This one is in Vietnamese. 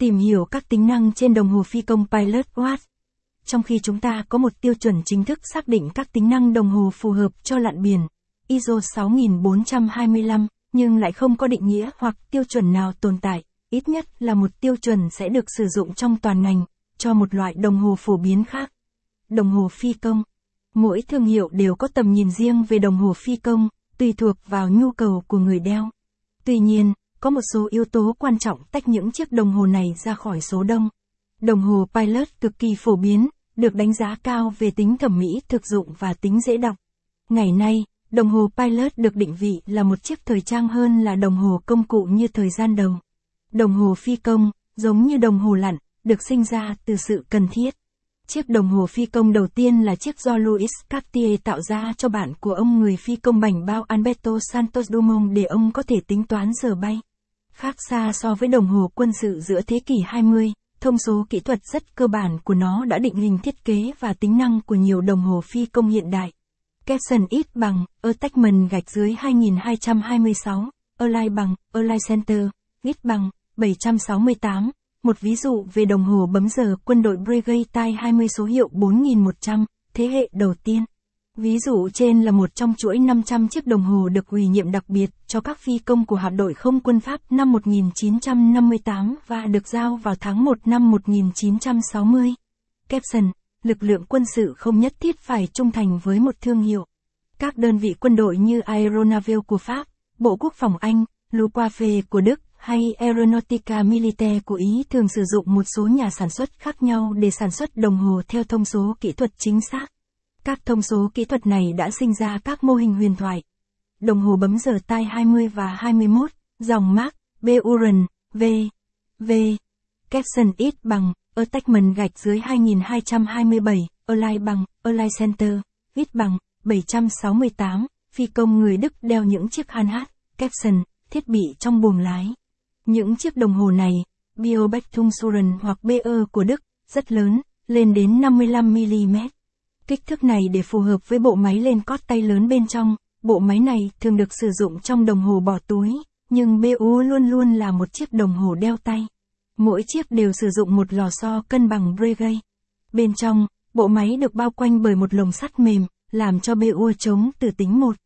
Tìm hiểu các tính năng trên đồng hồ phi công Pilot Watch. Trong khi chúng ta có một tiêu chuẩn chính thức xác định các tính năng đồng hồ phù hợp cho lặn biển, ISO 6425, nhưng lại không có định nghĩa hoặc tiêu chuẩn nào tồn tại, ít nhất là một tiêu chuẩn sẽ được sử dụng trong toàn ngành, cho một loại đồng hồ phổ biến khác. Đồng hồ phi công. Mỗi thương hiệu đều có tầm nhìn riêng về đồng hồ phi công, tùy thuộc vào nhu cầu của người đeo. Tuy nhiên, có một số yếu tố quan trọng tách những chiếc đồng hồ này ra khỏi số đông. Đồng hồ Pilot cực kỳ phổ biến, được đánh giá cao về tính thẩm mỹ thực dụng và tính dễ đọc. Ngày nay, đồng hồ Pilot được định vị là một chiếc thời trang hơn là đồng hồ công cụ như thời gian đầu. Đồng hồ phi công, giống như đồng hồ lặn, được sinh ra từ sự cần thiết. Chiếc đồng hồ phi công đầu tiên là chiếc do Louis Cartier tạo ra cho bạn của ông người phi công bảnh bao Alberto Santos Dumont để ông có thể tính toán giờ bay. Khác xa so với đồng hồ quân sự giữa thế kỷ 20, thông số kỹ thuật rất cơ bản của nó đã định hình thiết kế và tính năng của nhiều đồng hồ phi công hiện đại. Capson ít bằng, Attachment gạch dưới 2226, Align bằng, Align Center, ít bằng, 768. Một ví dụ về đồng hồ bấm giờ quân đội Breguet Tai 20 số hiệu 4100, thế hệ đầu tiên. Ví dụ trên là một trong chuỗi 500 chiếc đồng hồ được ủy nhiệm đặc biệt cho các phi công của hạm đội không quân Pháp năm 1958 và được giao vào tháng 1 năm 1960. Capson, lực lượng quân sự không nhất thiết phải trung thành với một thương hiệu. Các đơn vị quân đội như Aeronavale của Pháp, Bộ Quốc phòng Anh, Luftwaffe của Đức hay Aeronautica Militaire của Ý thường sử dụng một số nhà sản xuất khác nhau để sản xuất đồng hồ theo thông số kỹ thuật chính xác. Các thông số kỹ thuật này đã sinh ra các mô hình huyền thoại. Đồng hồ bấm giờ tai 20 và 21, dòng Mark, Buren, V, V, Capson ít bằng, Attachment gạch dưới 2227, Align bằng, Align Center, ít bằng, 768, phi công người Đức đeo những chiếc hát, Capson, thiết bị trong buồng lái. Những chiếc đồng hồ này, Biobechtumsuren hoặc BE của Đức, rất lớn, lên đến 55mm. Kích thước này để phù hợp với bộ máy lên cót tay lớn bên trong, bộ máy này thường được sử dụng trong đồng hồ bỏ túi, nhưng BU luôn luôn là một chiếc đồng hồ đeo tay. Mỗi chiếc đều sử dụng một lò xo cân bằng Breguet. Bên trong, bộ máy được bao quanh bởi một lồng sắt mềm, làm cho BU chống từ tính một.